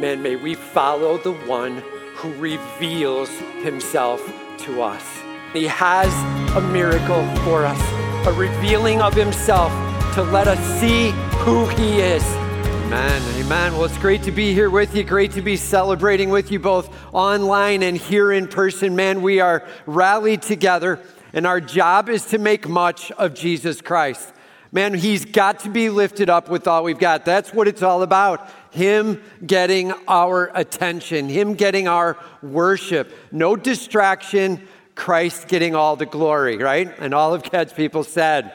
man, may we follow the one who reveals himself to us. He has a miracle for us, a revealing of himself to let us see who he is. Amen. Amen. Well, it's great to be here with you. Great to be celebrating with you both online and here in person. Man, we are rallied together, and our job is to make much of Jesus Christ. Man, he's got to be lifted up with all we've got. That's what it's all about. Him getting our attention, Him getting our worship. No distraction, Christ getting all the glory, right? And all of God's people said,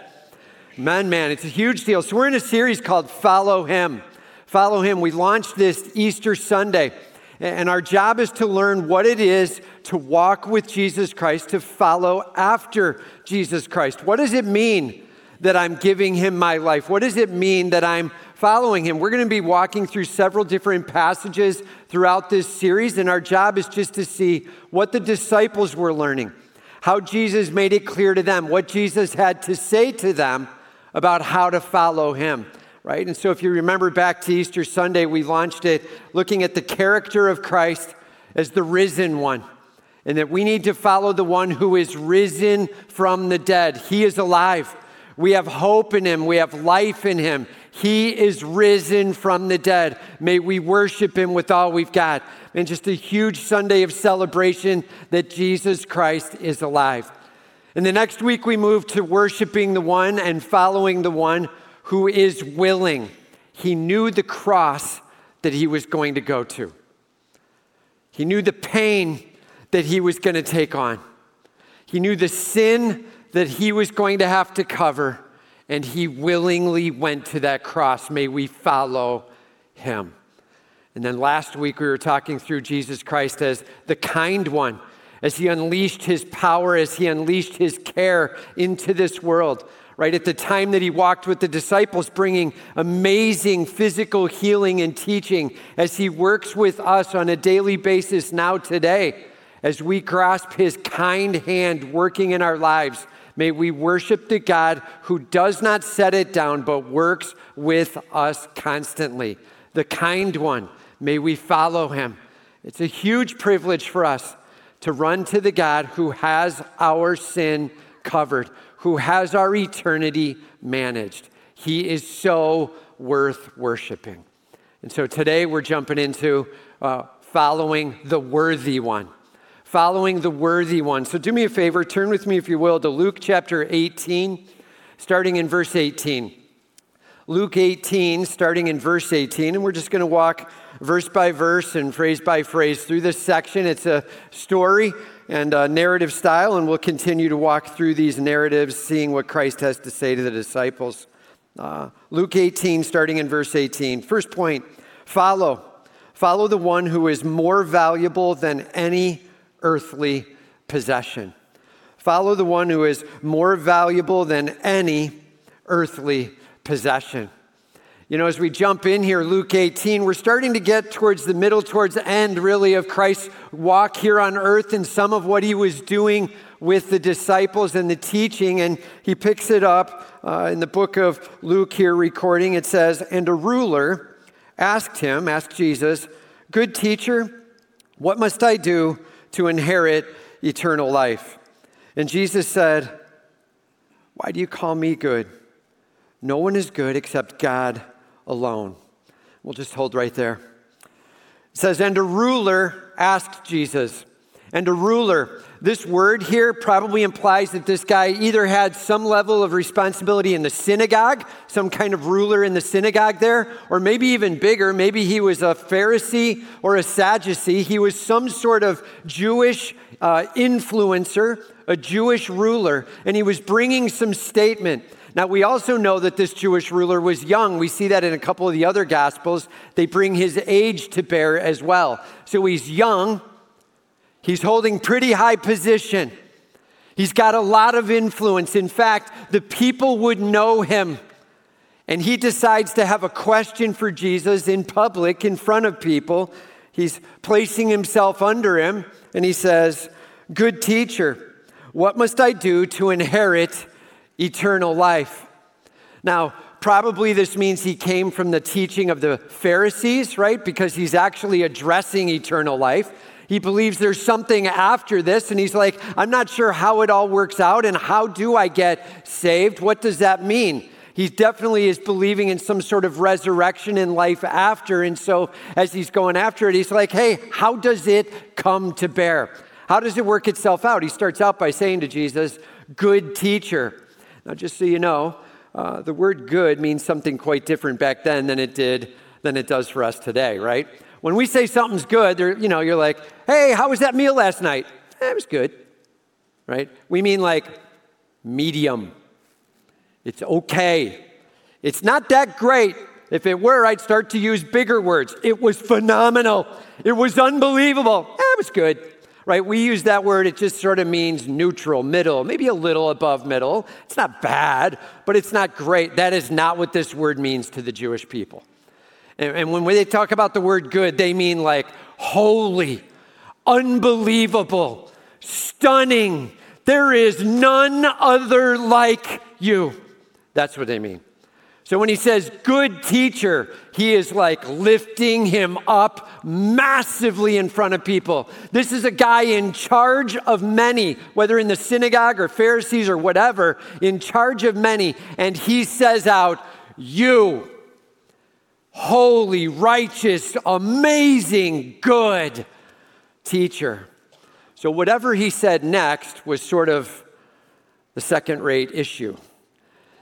Man, man, it's a huge deal. So we're in a series called Follow Him. Follow Him. We launched this Easter Sunday. And our job is to learn what it is to walk with Jesus Christ, to follow after Jesus Christ. What does it mean that I'm giving him my life? What does it mean that I'm following him? We're going to be walking through several different passages throughout this series, and our job is just to see what the disciples were learning, how Jesus made it clear to them, what Jesus had to say to them about how to follow him. Right? And so, if you remember back to Easter Sunday, we launched it looking at the character of Christ as the risen one and that we need to follow the one who is risen from the dead. He is alive. We have hope in him. We have life in him. He is risen from the dead. May we worship him with all we've got. And just a huge Sunday of celebration that Jesus Christ is alive. And the next week, we move to worshiping the one and following the one who is willing. He knew the cross that he was going to go to, he knew the pain that he was going to take on, he knew the sin that he was going to have to cover, and he willingly went to that cross. May we follow him. And then last week, we were talking through Jesus Christ as the kind one as he unleashed his power, as he unleashed his care into this world. Right at the time that he walked with the disciples, bringing amazing physical healing and teaching, as he works with us on a daily basis now today, as we grasp his kind hand working in our lives. May we worship the God who does not set it down, but works with us constantly. The kind one. May we follow him. It's a huge privilege for us to run to the God who has our sin covered, who has our eternity managed. He is so worth worshiping. And so today we're jumping into uh, following the worthy one. Following the worthy one. So do me a favor, turn with me, if you will, to Luke chapter 18, starting in verse 18. Luke 18, starting in verse 18, and we're just going to walk verse by verse and phrase by phrase through this section. It's a story and a narrative style, and we'll continue to walk through these narratives, seeing what Christ has to say to the disciples. Uh, Luke 18, starting in verse 18. First point follow. Follow the one who is more valuable than any earthly possession. Follow the one who is more valuable than any earthly possession. You know, as we jump in here, Luke 18, we're starting to get towards the middle, towards the end, really, of Christ's walk here on earth and some of what he was doing with the disciples and the teaching. And he picks it up uh, in the book of Luke here, recording. It says, And a ruler asked him, asked Jesus, Good teacher, what must I do to inherit eternal life? And Jesus said, Why do you call me good? No one is good except God alone. We'll just hold right there. It says, And a ruler asked Jesus. And a ruler, this word here probably implies that this guy either had some level of responsibility in the synagogue, some kind of ruler in the synagogue there, or maybe even bigger, maybe he was a Pharisee or a Sadducee. He was some sort of Jewish uh, influencer, a Jewish ruler, and he was bringing some statement. Now, we also know that this Jewish ruler was young. We see that in a couple of the other Gospels. They bring his age to bear as well. So he's young, he's holding pretty high position, he's got a lot of influence. In fact, the people would know him. And he decides to have a question for Jesus in public, in front of people. He's placing himself under him, and he says, Good teacher, what must I do to inherit eternal life. Now, probably this means he came from the teaching of the Pharisees, right? Because he's actually addressing eternal life. He believes there's something after this, and he's like, I'm not sure how it all works out, and how do I get saved? What does that mean? He definitely is believing in some sort of resurrection in life after. And so, as he's going after it, he's like, hey, how does it come to bear? How does it work itself out? He starts out by saying to Jesus, good teacher. Now, just so you know, uh, the word good means something quite different back then than it did than it does for us today, right? When we say something's good, you know, you're like, hey, how was that meal last night? Eh, it was good, right? We mean like medium. It's okay. It's not that great. If it were, I'd start to use bigger words. It was phenomenal. It was unbelievable. Eh, it was good. Right? We use that word, it just sort of means neutral, middle, maybe a little above middle. It's not bad, but it's not great. That is not what this word means to the Jewish people. And, and when they talk about the word good, they mean like holy, unbelievable, stunning. There is none other like you. That's what they mean. So when he says good teacher, he is like lifting him up massively in front of people. This is a guy in charge of many, whether in the synagogue or Pharisees or whatever, in charge of many. And he says out, You, holy, righteous, amazing, good teacher. So whatever he said next was sort of the second rate issue.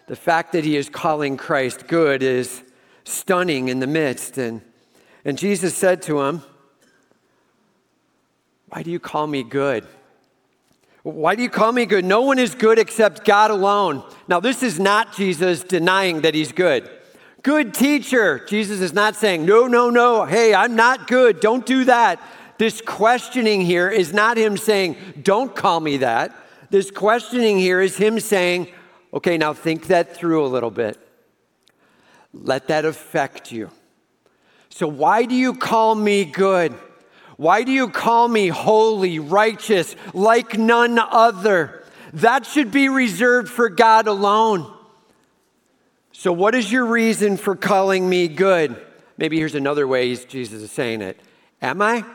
The fact that he is calling Christ good is stunning in the midst. And, and Jesus said to him, Why do you call me good? Why do you call me good? No one is good except God alone. Now, this is not Jesus denying that he's good. Good teacher. Jesus is not saying, no, no, no, hey, I'm not good. Don't do that. This questioning here is not him saying, don't call me that. This questioning here is him saying, Okay, now think that through a little bit. Let that affect you. So, why do you call me good? Why do you call me holy, righteous, like none other? That should be reserved for God alone. So, what is your reason for calling me good? Maybe here's another way Jesus is saying it. Am I?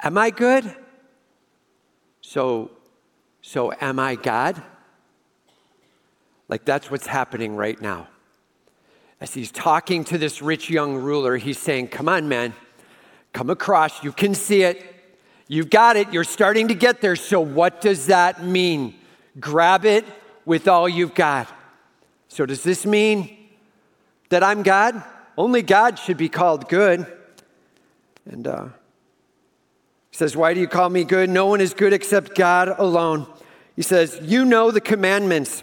Am I good? So, so am I God? Like that's what's happening right now. As he's talking to this rich young ruler, he's saying, Come on, man, come across. You can see it. You've got it. You're starting to get there. So, what does that mean? Grab it with all you've got. So, does this mean that I'm God? Only God should be called good. And uh, he says, Why do you call me good? No one is good except God alone. He says, You know the commandments.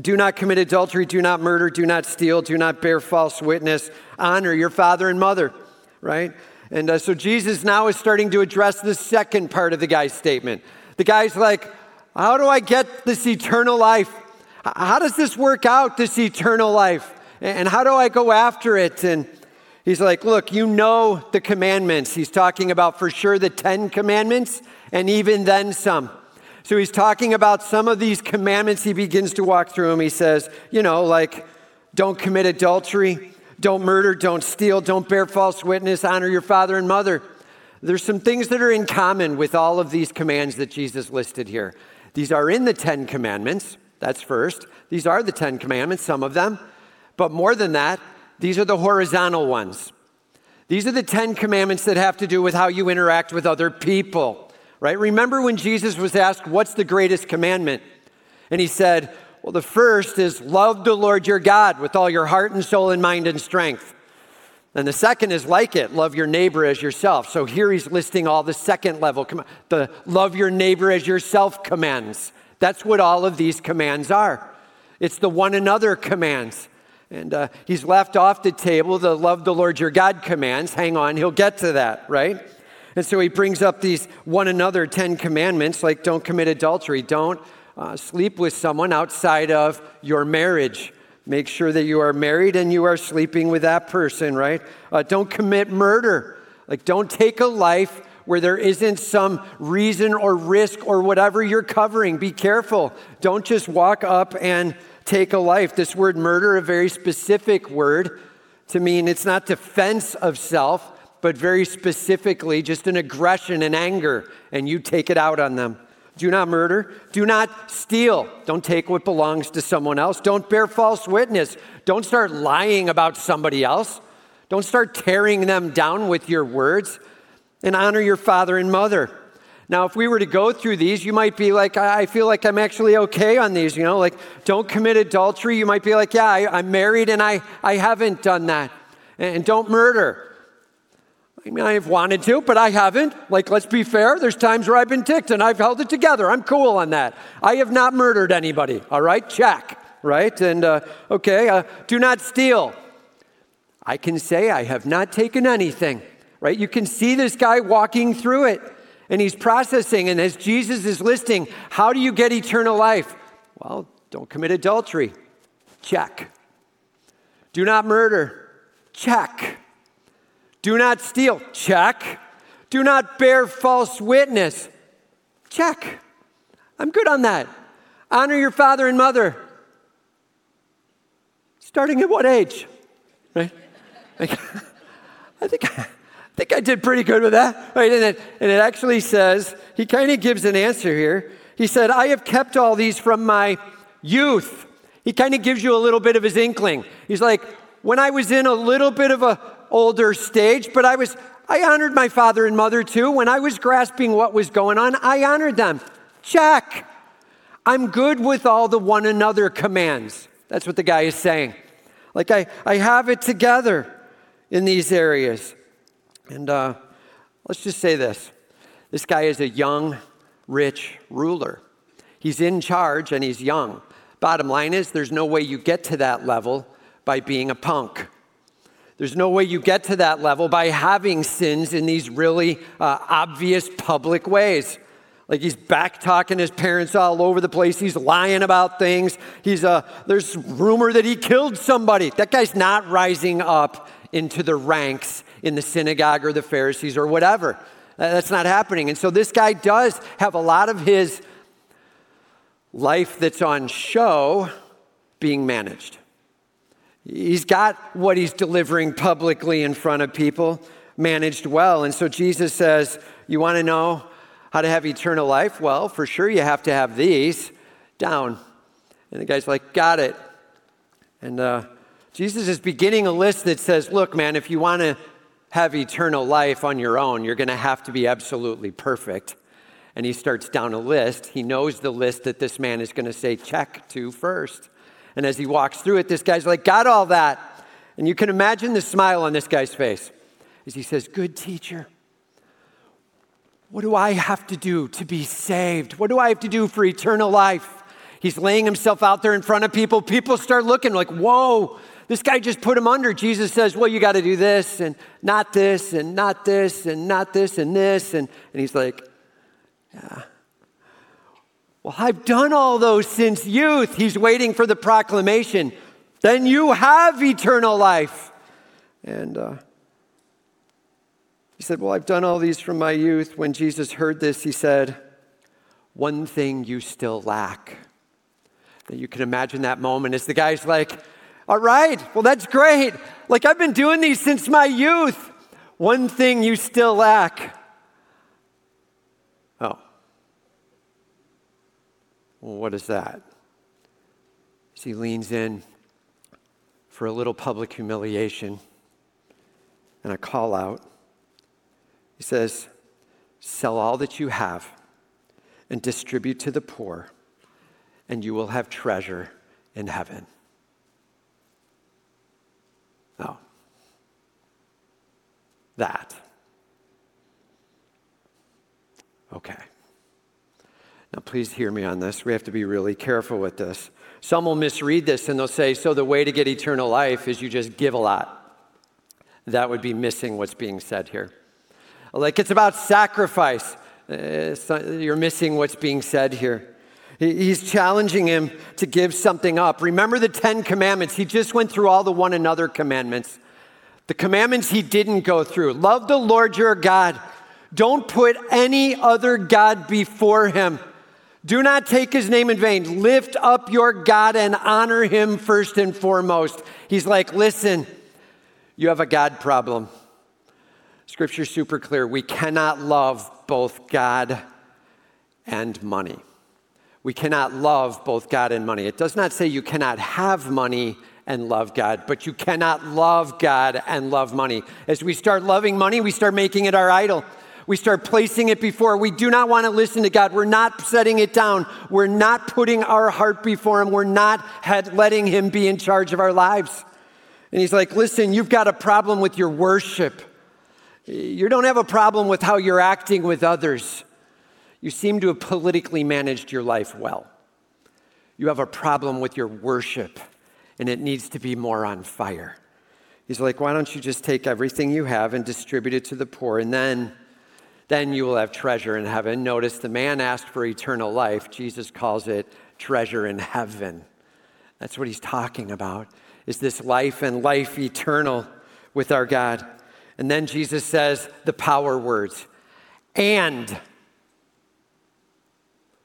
Do not commit adultery, do not murder, do not steal, do not bear false witness, honor your father and mother, right? And uh, so Jesus now is starting to address the second part of the guy's statement. The guy's like, How do I get this eternal life? How does this work out, this eternal life? And how do I go after it? And he's like, Look, you know the commandments. He's talking about for sure the 10 commandments and even then some. So he's talking about some of these commandments. He begins to walk through them. He says, you know, like, don't commit adultery, don't murder, don't steal, don't bear false witness, honor your father and mother. There's some things that are in common with all of these commands that Jesus listed here. These are in the Ten Commandments. That's first. These are the Ten Commandments, some of them. But more than that, these are the horizontal ones. These are the Ten Commandments that have to do with how you interact with other people right? Remember when Jesus was asked, What's the greatest commandment? And he said, Well, the first is love the Lord your God with all your heart and soul and mind and strength. And the second is like it, love your neighbor as yourself. So here he's listing all the second level, the love your neighbor as yourself commands. That's what all of these commands are. It's the one another commands. And uh, he's left off the table the love the Lord your God commands. Hang on, he'll get to that, right? And so he brings up these one another 10 commandments, like don't commit adultery, don't uh, sleep with someone outside of your marriage. Make sure that you are married and you are sleeping with that person, right? Uh, don't commit murder. Like, don't take a life where there isn't some reason or risk or whatever you're covering. Be careful. Don't just walk up and take a life. This word murder, a very specific word to mean it's not defense of self, but very specifically just an aggression and anger, and you take it out on them. Do not murder. Do not steal. Don't take what belongs to someone else. Don't bear false witness. Don't start lying about somebody else. Don't start tearing them down with your words. And honor your father and mother. Now, if we were to go through these, you might be like, I feel like I'm actually okay on these, you know, like don't commit adultery. You might be like, yeah, I, am married and I, I haven't done that. And don't murder. I mean, I've wanted to, but I haven't. Like, let's be fair. There's times where I've been ticked and I've held it together. I'm cool on that. I have not murdered anybody. All right, check. Right? And uh, okay, uh, do not steal. I can say I have not taken anything. Right? You can see this guy walking through it and he's processing. And as Jesus is listing, how do you get eternal life? Well, don't commit adultery. Check. Do not murder. Check. Do not steal. Check. Do not bear false witness. Check. I'm good on that. Honor your father and mother. Starting at what age? Right? Like, I think think I did pretty good with that. Right? And, it, and it actually says, he kind of gives an answer here. He said, I have kept all these from my youth. He kind of gives you a little bit of his inkling. He's like, when I was in a little bit of a older stage, but I was I honored my father and mother too. When I was grasping what was going on, I honored them. Check. I'm good with all the one another commands. That's what the guy is saying. Like I, I have it together in these areas. And uh, let's just say this this guy is a young, rich ruler. He's in charge and he's young. Bottom line is, there's no way you get to that level by being a punk. There's no way you get to that level by having sins in these really uh, obvious public ways. Like he's back talking his parents all over the place. He's lying about things. He's a, there's rumor that he killed somebody. That guy's not rising up into the ranks in the synagogue or the Pharisees or whatever. That's not happening. And so this guy does have a lot of his life that's on show being managed. He's got what he's delivering publicly in front of people managed well. And so Jesus says, You want to know how to have eternal life? Well, for sure you have to have these down. And the guy's like, Got it. And uh, Jesus is beginning a list that says, Look, man, if you want to have eternal life on your own, you're going to have to be absolutely perfect. And he starts down a list. He knows the list that this man is going to say check to first. And as he walks through it, this guy's like, Got all that. And you can imagine the smile on this guy's face as he says, Good teacher. What do I have to do to be saved? What do I have to do for eternal life? He's laying himself out there in front of people. People start looking like, Whoa, this guy just put him under. Jesus says, Well, you got to do this and not this and not this and not this and this. And, and he's like, Yeah. Well, I've done all those since youth. He's waiting for the proclamation. Then you have eternal life. And uh, he said, Well, I've done all these from my youth. When Jesus heard this, he said, One thing you still lack. That you can imagine that moment as the guy's like, all right, well, that's great. Like, I've been doing these since my youth. One thing you still lack. Oh. Well, what is that? As he leans in for a little public humiliation and a call out, he says, Sell all that you have and distribute to the poor, and you will have treasure in heaven. No. That. Okay. Now, please hear me on this. We have to be really careful with this. Some will misread this and they'll say, so the way to get eternal life is you just give a lot. That would be missing what's being said here. Like it's about sacrifice. Uh, you're missing what's being said here. He's challenging him to give something up. Remember the Ten Commandments. He just went through all the one another commandments. The commandments he didn't go through love the Lord your God. Don't put any other God before him. Do not take his name in vain. Lift up your God and honor him first and foremost. He's like, listen, you have a God problem. Scripture's super clear. We cannot love both God and money. We cannot love both God and money. It does not say you cannot have money and love God, but you cannot love God and love money. As we start loving money, we start making it our idol. We start placing it before. We do not want to listen to God. We're not setting it down. We're not putting our heart before Him. We're not letting Him be in charge of our lives. And He's like, listen, you've got a problem with your worship. You don't have a problem with how you're acting with others. You seem to have politically managed your life well. You have a problem with your worship, and it needs to be more on fire. He's like, why don't you just take everything you have and distribute it to the poor, and then then you will have treasure in heaven. Notice the man asked for eternal life. Jesus calls it treasure in heaven. That's what he's talking about. Is this life and life eternal with our God? And then Jesus says the power words. And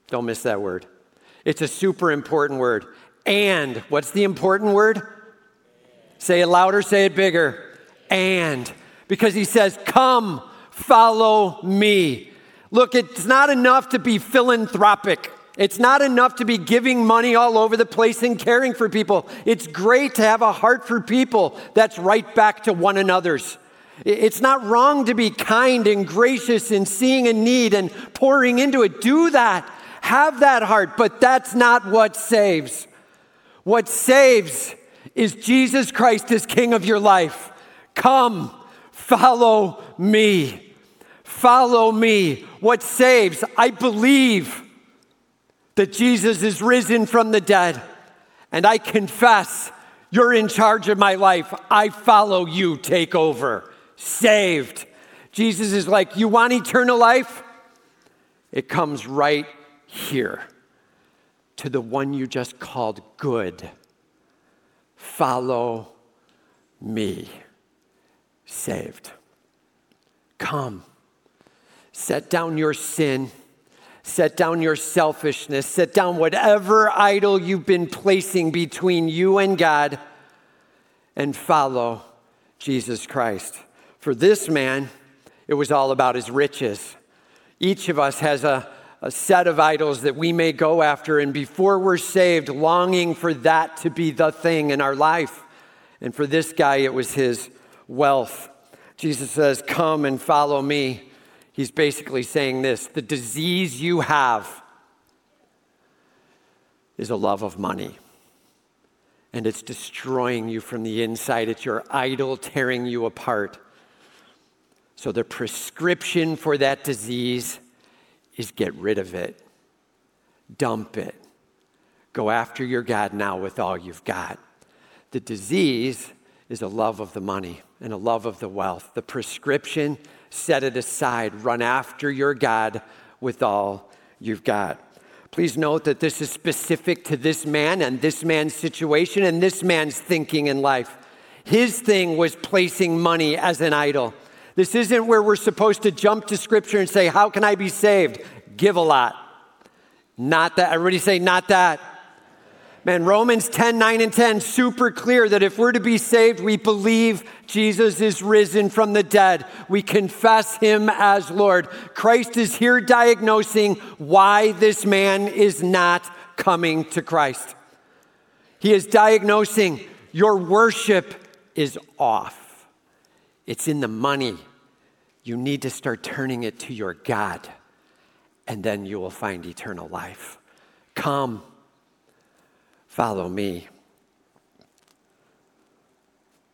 don't miss that word. It's a super important word. And what's the important word? Say it louder, say it bigger. And because he says, Come follow me. Look, it's not enough to be philanthropic. It's not enough to be giving money all over the place and caring for people. It's great to have a heart for people that's right back to one another's. It's not wrong to be kind and gracious and seeing a need and pouring into it. Do that. Have that heart, but that's not what saves. What saves is Jesus Christ as King of your life. Come, follow me. Follow me. What saves? I believe that Jesus is risen from the dead. And I confess you're in charge of my life. I follow you. Take over. Saved. Jesus is like, You want eternal life? It comes right here to the one you just called good. Follow me. Saved. Come. Set down your sin. Set down your selfishness. Set down whatever idol you've been placing between you and God and follow Jesus Christ. For this man, it was all about his riches. Each of us has a, a set of idols that we may go after, and before we're saved, longing for that to be the thing in our life. And for this guy, it was his wealth. Jesus says, Come and follow me. He's basically saying this the disease you have is a love of money. And it's destroying you from the inside. It's your idol tearing you apart. So, the prescription for that disease is get rid of it, dump it, go after your God now with all you've got. The disease is a love of the money and a love of the wealth. The prescription set it aside. Run after your God with all you've got. Please note that this is specific to this man and this man's situation and this man's thinking in life. His thing was placing money as an idol. This isn't where we're supposed to jump to scripture and say, How can I be saved? Give a lot. Not that. Everybody say, Not that. Man, Romans 10, 9, and 10, super clear that if we're to be saved, we believe Jesus is risen from the dead. We confess him as Lord. Christ is here diagnosing why this man is not coming to Christ. He is diagnosing your worship is off, it's in the money. You need to start turning it to your God, and then you will find eternal life. Come. Follow me.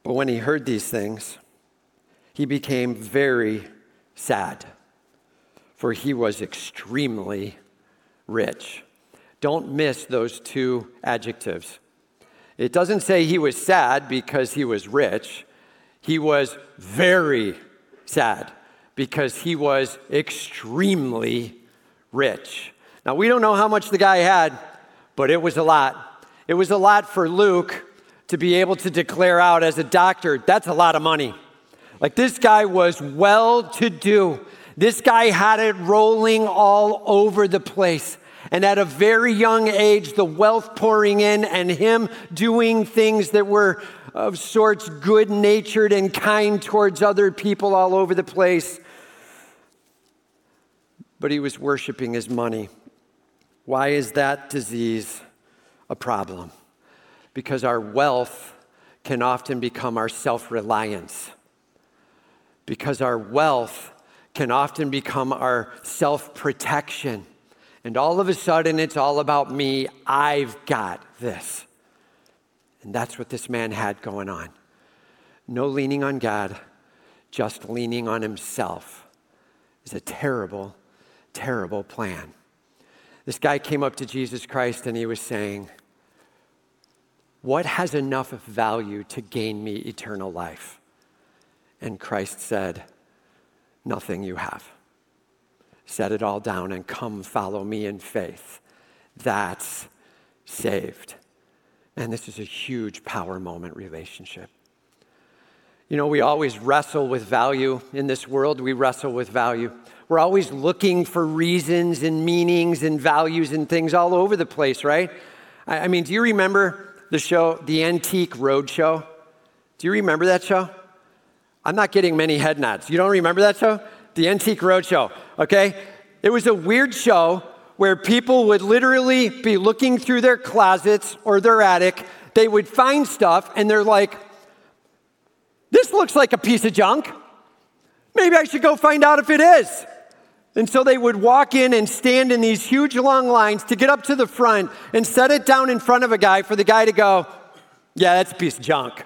But when he heard these things, he became very sad, for he was extremely rich. Don't miss those two adjectives. It doesn't say he was sad because he was rich, he was very sad because he was extremely rich. Now, we don't know how much the guy had, but it was a lot. It was a lot for Luke to be able to declare out as a doctor, that's a lot of money. Like this guy was well to do. This guy had it rolling all over the place. And at a very young age, the wealth pouring in and him doing things that were of sorts good natured and kind towards other people all over the place. But he was worshiping his money. Why is that disease a problem? Because our wealth can often become our self reliance. Because our wealth can often become our self protection. And all of a sudden, it's all about me. I've got this. And that's what this man had going on. No leaning on God, just leaning on himself is a terrible, terrible plan. This guy came up to Jesus Christ and he was saying, What has enough value to gain me eternal life? And Christ said, Nothing you have set it all down and come follow me in faith. That's saved. And this is a huge power moment relationship. You know, we always wrestle with value in this world. We wrestle with value. We're always looking for reasons and meanings and values and things all over the place, right? I, mean, do you remember the show, The Antique Roadshow? Do you remember that show? I'm not getting many head nods. You don't remember that show? The Antique Roadshow, okay? It was a weird show where people would literally be looking through their closets or their attic. They would find stuff and they're like, this looks like a piece of junk. Maybe I should go find out if it is. And so they would walk in and stand in these huge long lines to get up to the front and set it down in front of a guy for the guy to go, Yeah, that's a piece of junk.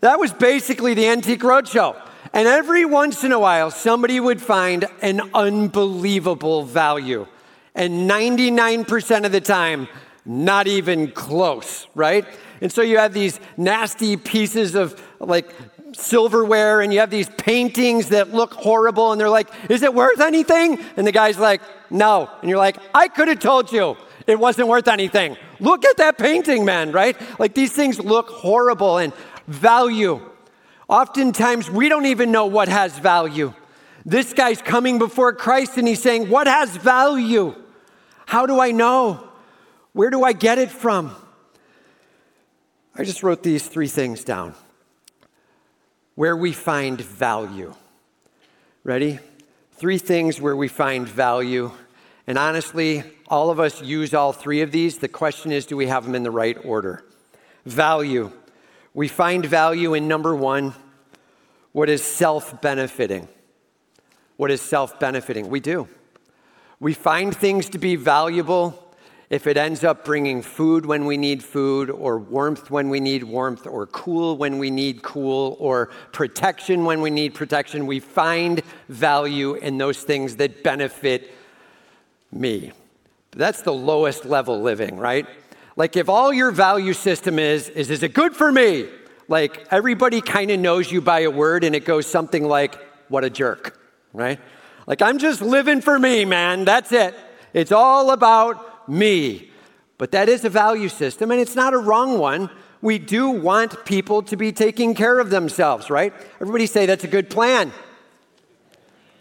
That was basically the Antique Roadshow. And every once in a while, somebody would find an unbelievable value. And 99% of the time, not even close, right? And so you have these nasty pieces of like silverware and you have these paintings that look horrible and they're like, is it worth anything? And the guy's like, no. And you're like, I could have told you it wasn't worth anything. Look at that painting, man, right? Like these things look horrible and value Oftentimes, we don't even know what has value. This guy's coming before Christ and he's saying, What has value? How do I know? Where do I get it from? I just wrote these three things down. Where we find value. Ready? Three things where we find value. And honestly, all of us use all three of these. The question is do we have them in the right order? Value. We find value in number one, what is self benefiting. What is self benefiting? We do. We find things to be valuable if it ends up bringing food when we need food, or warmth when we need warmth, or cool when we need cool, or protection when we need protection. We find value in those things that benefit me. That's the lowest level living, right? Like if all your value system is, is, is it good for me? Like everybody kind of knows you by a word and it goes something like, what a jerk, right? Like I'm just living for me, man. That's it. It's all about me. But that is a value system and it's not a wrong one. We do want people to be taking care of themselves, right? Everybody say that's a good plan.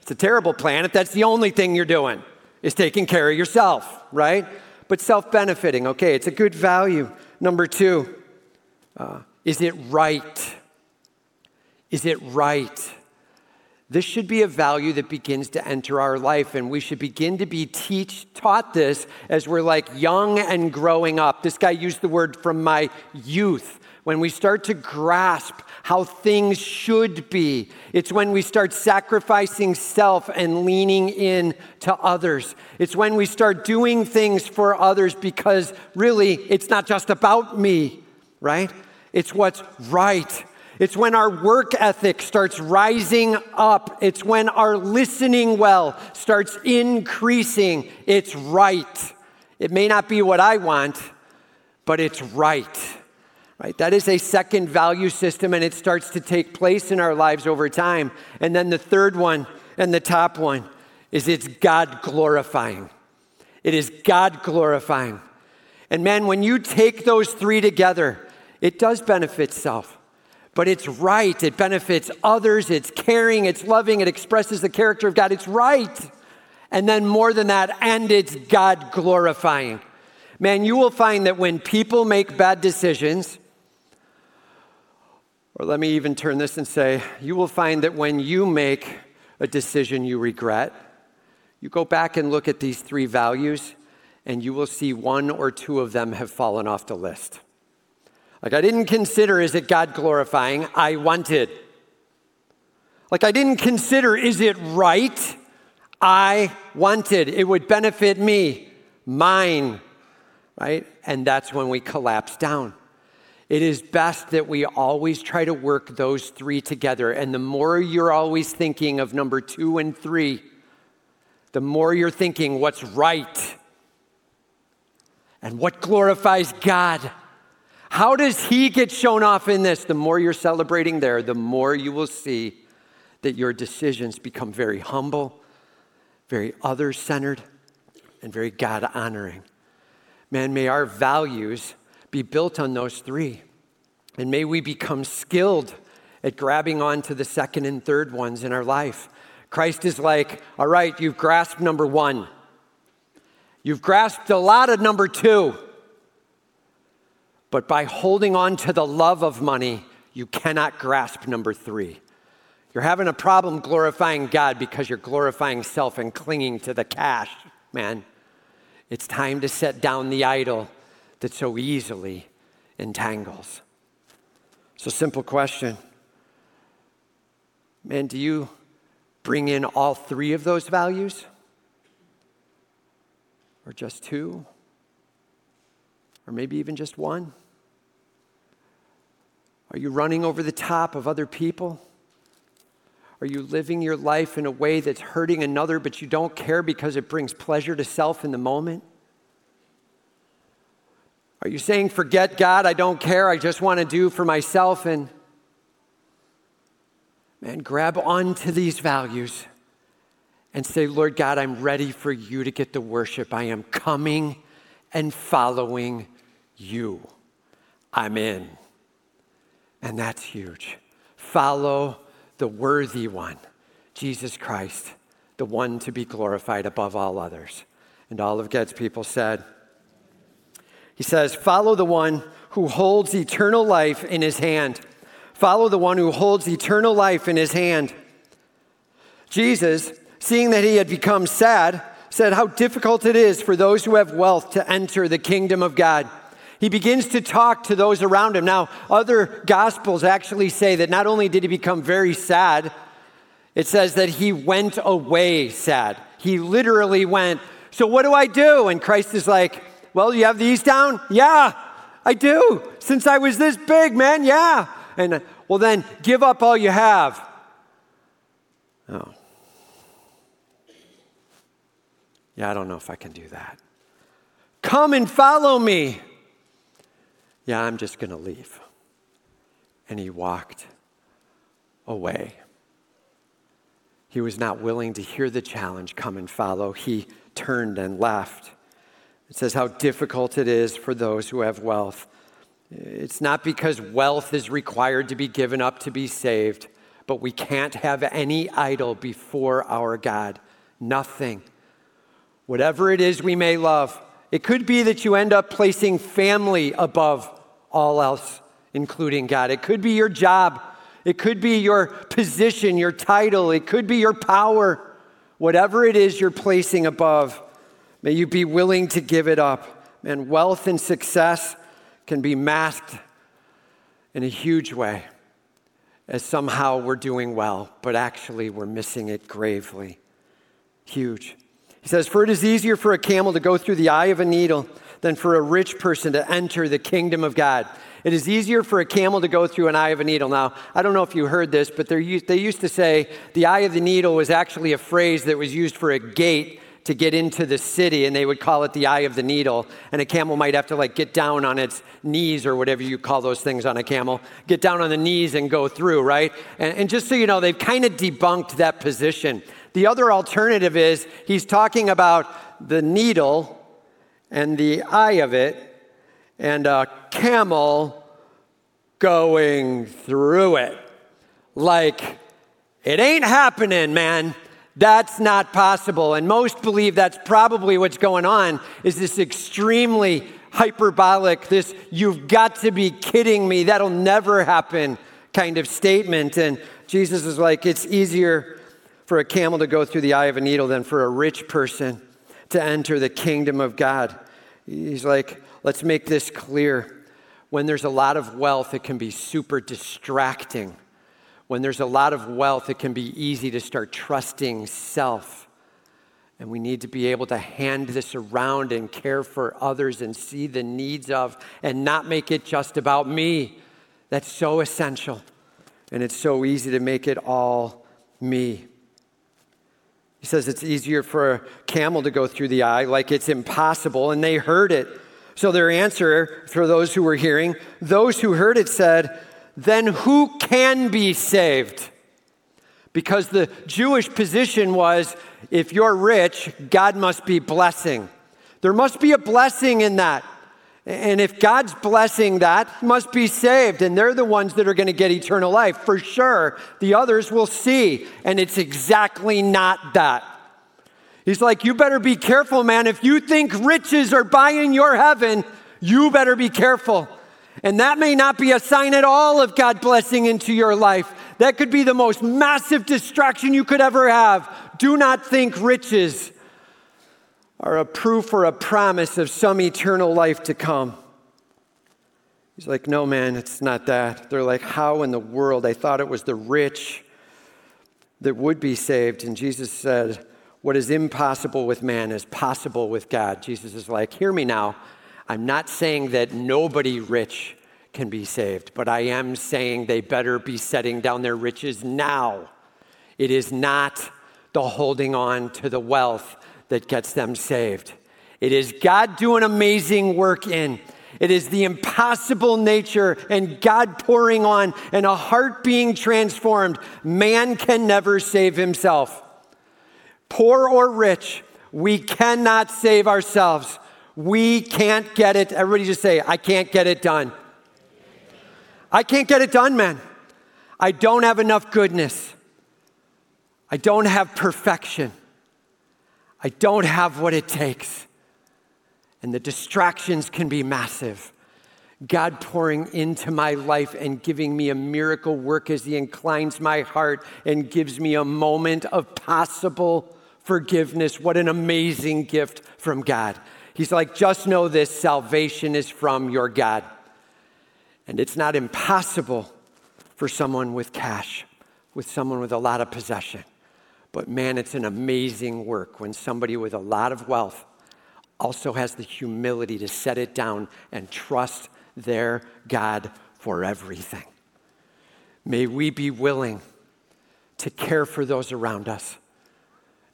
It's a terrible plan if that's the only thing you're doing, is taking care of yourself, right? but self benefiting. Okay, it's a good value. Number two, uh, is it right? Is it right? This should be a value that begins to enter our life, and we should begin to be teach, taught this as we're like young and growing up. This guy used the word from my youth. When we start to grasp how things should be. It's when we start sacrificing self and leaning in to others. It's when we start doing things for others because really it's not just about me, right? It's what's right. It's when our work ethic starts rising up. It's when our listening well starts increasing. It's right. It may not be what I want, but it's right. Right? That is a second value system, and it starts to take place in our lives over time. And then the third one, and the top one, is it's God glorifying. It is God glorifying. And man, when you take those three together, it does benefit self. But it's right. It benefits others. It's caring. It's loving. It expresses the character of God. It's right. And then more than that, and it's God glorifying. Man, you will find that when people make bad decisions, or let me even turn this and say, you will find that when you make a decision you regret, you go back and look at these three values, and you will see one or two of them have fallen off the list. Like, I didn't consider, is it God glorifying? I wanted. Like, I didn't consider, is it right? I wanted. It would benefit me, mine, right? And that's when we collapse down. It is best that we always try to work those three together. And the more you're always thinking of number two and three, the more you're thinking what's right and what glorifies God. How does He get shown off in this? The more you're celebrating there, the more you will see that your decisions become very humble, very other centered, and very God honoring. Man, may our values be built on those three. And may we become skilled at grabbing on to the second and third ones in our life. Christ is like, all right, you've grasped number one. You've grasped a lot of number two. But by holding on to the love of money, you cannot grasp number three. You're having a problem glorifying God because you're glorifying self and clinging to the cash, man. It's time to set down the idol that so easily entangles. So, simple question. Man, do you bring in all three of those values? Or just two? Or maybe even just one? Are you running over the top of other people? Are you living your life in a way that's hurting another, but you don't care because it brings pleasure to self in the moment? Are you saying, forget God, I don't care, I just want to do for myself? And man, grab onto these values and say, Lord God, I'm ready for you to get the worship. I am coming and following you. I'm in. And that's huge. Follow the worthy one, Jesus Christ, the one to be glorified above all others. And all of God's people said, he says, Follow the one who holds eternal life in his hand. Follow the one who holds eternal life in his hand. Jesus, seeing that he had become sad, said how difficult it is for those who have wealth to enter the kingdom of God. He begins to talk to those around him. Now, other gospels actually say that not only did he become very sad, it says that he went away sad. He literally went, So what do I do? And Christ is like, well, you have these down? Yeah, I do. Since I was this big, man, yeah. And well, then give up all you have. Oh. Yeah, I don't know if I can do that. Come and follow me. Yeah, I'm just going to leave. And he walked away. He was not willing to hear the challenge, come and follow. He turned and left. It says how difficult it is for those who have wealth. It's not because wealth is required to be given up to be saved, but we can't have any idol before our God. Nothing. Whatever it is we may love. It could be that you end up placing family above all else, including God. It could be your job. It could be your position, your title. It could be your power. Whatever it is you're placing above May you be willing to give it up. And wealth and success can be masked in a huge way as somehow we're doing well, but actually we're missing it gravely. Huge. He says, For it is easier for a camel to go through the eye of a needle than for a rich person to enter the kingdom of God. It is easier for a camel to go through an eye of a needle. Now, I don't know if you heard this, but they used to say the eye of the needle was actually a phrase that was used for a gate to get into the city, and they would call it the eye of the needle. And a camel might have to like get down on its knees or whatever you call those things on a camel, get down on the knees and go through, right? And, and just so you know, they've kind of debunked that position. The other alternative is he's talking about the needle and the eye of it, and a camel going through it. Like, it ain't happening, man. That's not possible. And most believe that's probably what's going on is this extremely hyperbolic, this you've got to be kidding me, that'll never happen kind of statement. And Jesus is like, it's easier for a camel to go through the eye of a needle than for a rich person to enter the kingdom of God. He's like, let's make this clear. When there's a lot of wealth, it can be super distracting. When there's a lot of wealth, it can be easy to start trusting self. And we need to be able to hand this around and care for others and see the needs of and not make it just about me. That's so essential. And it's so easy to make it all me. He says it's easier for a camel to go through the eye, like it's impossible, and they heard it. So their answer for those who were hearing, those who heard it said, Then who can be saved? Because the Jewish position was if you're rich, God must be blessing. There must be a blessing in that. And if God's blessing that, must be saved. And they're the ones that are going to get eternal life for sure. The others will see. And it's exactly not that. He's like, You better be careful, man. If you think riches are buying your heaven, you better be careful. And that may not be a sign at all of God blessing into your life. That could be the most massive distraction you could ever have. Do not think riches are a proof or a promise of some eternal life to come. He's like, No, man, it's not that. They're like, How in the world? I thought it was the rich that would be saved. And Jesus said, What is impossible with man is possible with God. Jesus is like, Hear me now. I'm not saying that nobody rich can be saved, but I am saying they better be setting down their riches now. It is not the holding on to the wealth that gets them saved. It is God doing amazing work in. It is the impossible nature and God pouring on and a heart being transformed. Man can never save himself. Poor or rich, we cannot save ourselves. We can't get it. Everybody just say, I can't get it done. I can't get it done, man. I don't have enough goodness. I don't have perfection. I don't have what it takes. And the distractions can be massive. God pouring into my life and giving me a miracle work as He inclines my heart and gives me a moment of possible forgiveness. What an amazing gift from God. He's like, just know this salvation is from your God. And it's not impossible for someone with cash, with someone with a lot of possession. But man, it's an amazing work when somebody with a lot of wealth also has the humility to set it down and trust their God for everything. May we be willing to care for those around us.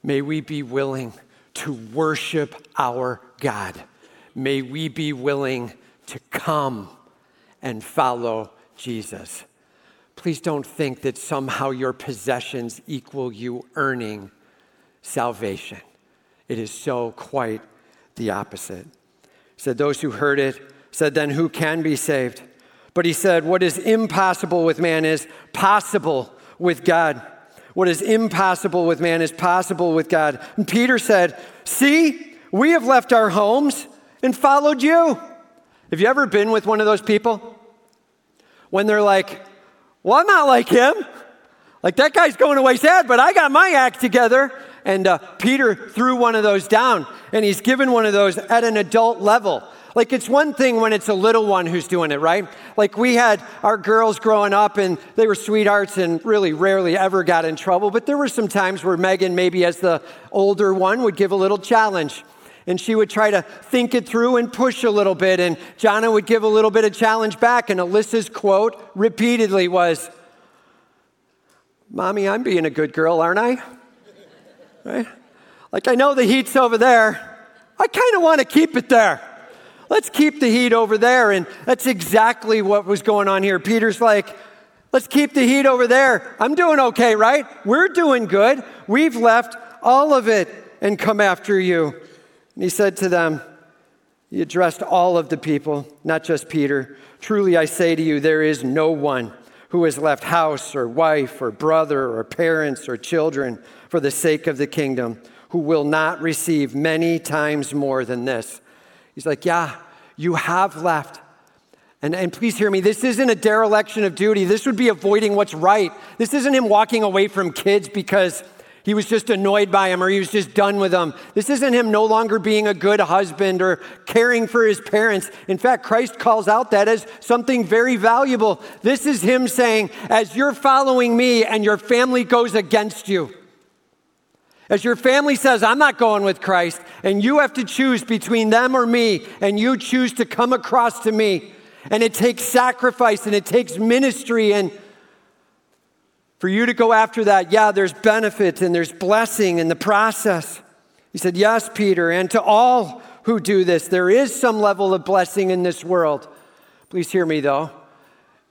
May we be willing to worship our God. May we be willing to come and follow Jesus. Please don't think that somehow your possessions equal you earning salvation. It is so quite the opposite. Said, Those who heard it said, Then who can be saved? But he said, What is impossible with man is possible with God. What is impossible with man is possible with God. And Peter said, See, we have left our homes and followed you. Have you ever been with one of those people? When they're like, well, I'm not like him. Like that guy's going away sad, but I got my act together. And uh, Peter threw one of those down, and he's given one of those at an adult level. Like it's one thing when it's a little one who's doing it, right? Like we had our girls growing up and they were sweethearts and really rarely ever got in trouble. But there were some times where Megan, maybe as the older one, would give a little challenge and she would try to think it through and push a little bit. And Jana would give a little bit of challenge back. And Alyssa's quote repeatedly was, Mommy, I'm being a good girl, aren't I? Right? Like, I know the heat's over there. I kind of want to keep it there. Let's keep the heat over there. And that's exactly what was going on here. Peter's like, let's keep the heat over there. I'm doing okay, right? We're doing good. We've left all of it and come after you. And he said to them, He addressed all of the people, not just Peter. Truly I say to you, there is no one who has left house or wife or brother or parents or children for the sake of the kingdom, who will not receive many times more than this. He's like, Yeah, you have left. And, and please hear me, this isn't a dereliction of duty. This would be avoiding what's right. This isn't him walking away from kids because he was just annoyed by him or he was just done with them. This isn't him no longer being a good husband or caring for his parents. In fact, Christ calls out that as something very valuable. This is him saying, as you're following me and your family goes against you, as your family says, I'm not going with Christ, and you have to choose between them or me, and you choose to come across to me, and it takes sacrifice and it takes ministry and for you to go after that, yeah, there's benefit and there's blessing in the process. He said, Yes, Peter, and to all who do this, there is some level of blessing in this world. Please hear me though.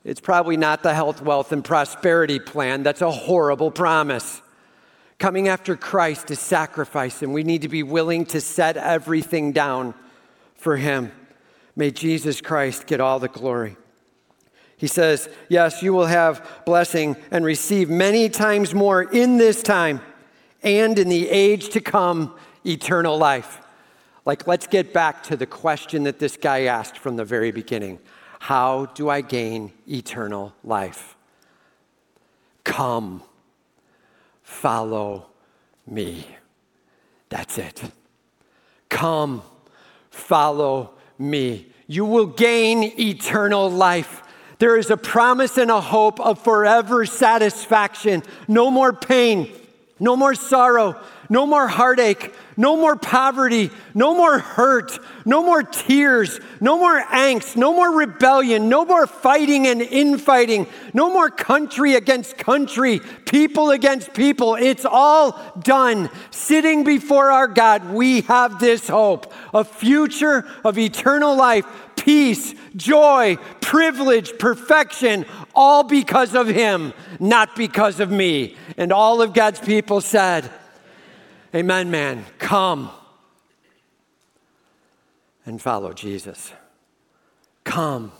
It's probably not the health, wealth, and prosperity plan. That's a horrible promise. Coming after Christ is sacrifice, and we need to be willing to set everything down for Him. May Jesus Christ get all the glory. He says, Yes, you will have blessing and receive many times more in this time and in the age to come eternal life. Like, let's get back to the question that this guy asked from the very beginning How do I gain eternal life? Come, follow me. That's it. Come, follow me. You will gain eternal life. There is a promise and a hope of forever satisfaction. No more pain, no more sorrow, no more heartache, no more poverty, no more hurt, no more tears, no more angst, no more rebellion, no more fighting and infighting, no more country against country, people against people. It's all done. Sitting before our God, we have this hope a future of eternal life peace, joy, privilege, perfection, all because of Him, not because of me. And all of God's people said, Amen, man. Come and follow Jesus. Come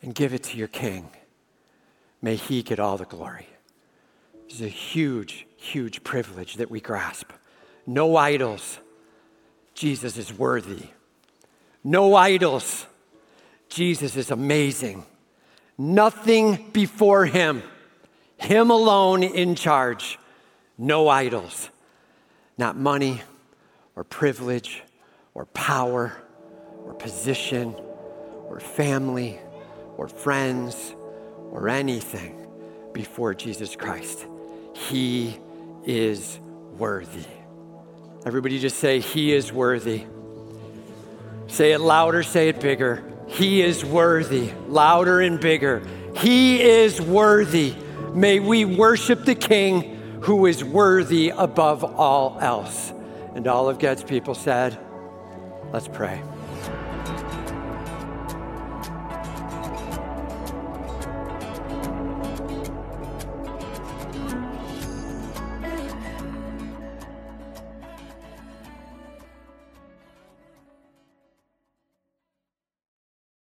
and give it to your King. May He get all the glory. It's a huge, huge privilege that we grasp. No idols. Jesus is worthy. No idols. Jesus is amazing. Nothing before him. Him alone in charge. No idols. Not money or privilege or power or position or family or friends or anything before Jesus Christ. He is worthy. Everybody just say, He is worthy. Say it louder, say it bigger. He is worthy. Louder and bigger. He is worthy. May we worship the King who is worthy above all else. And all of God's people said, Let's pray.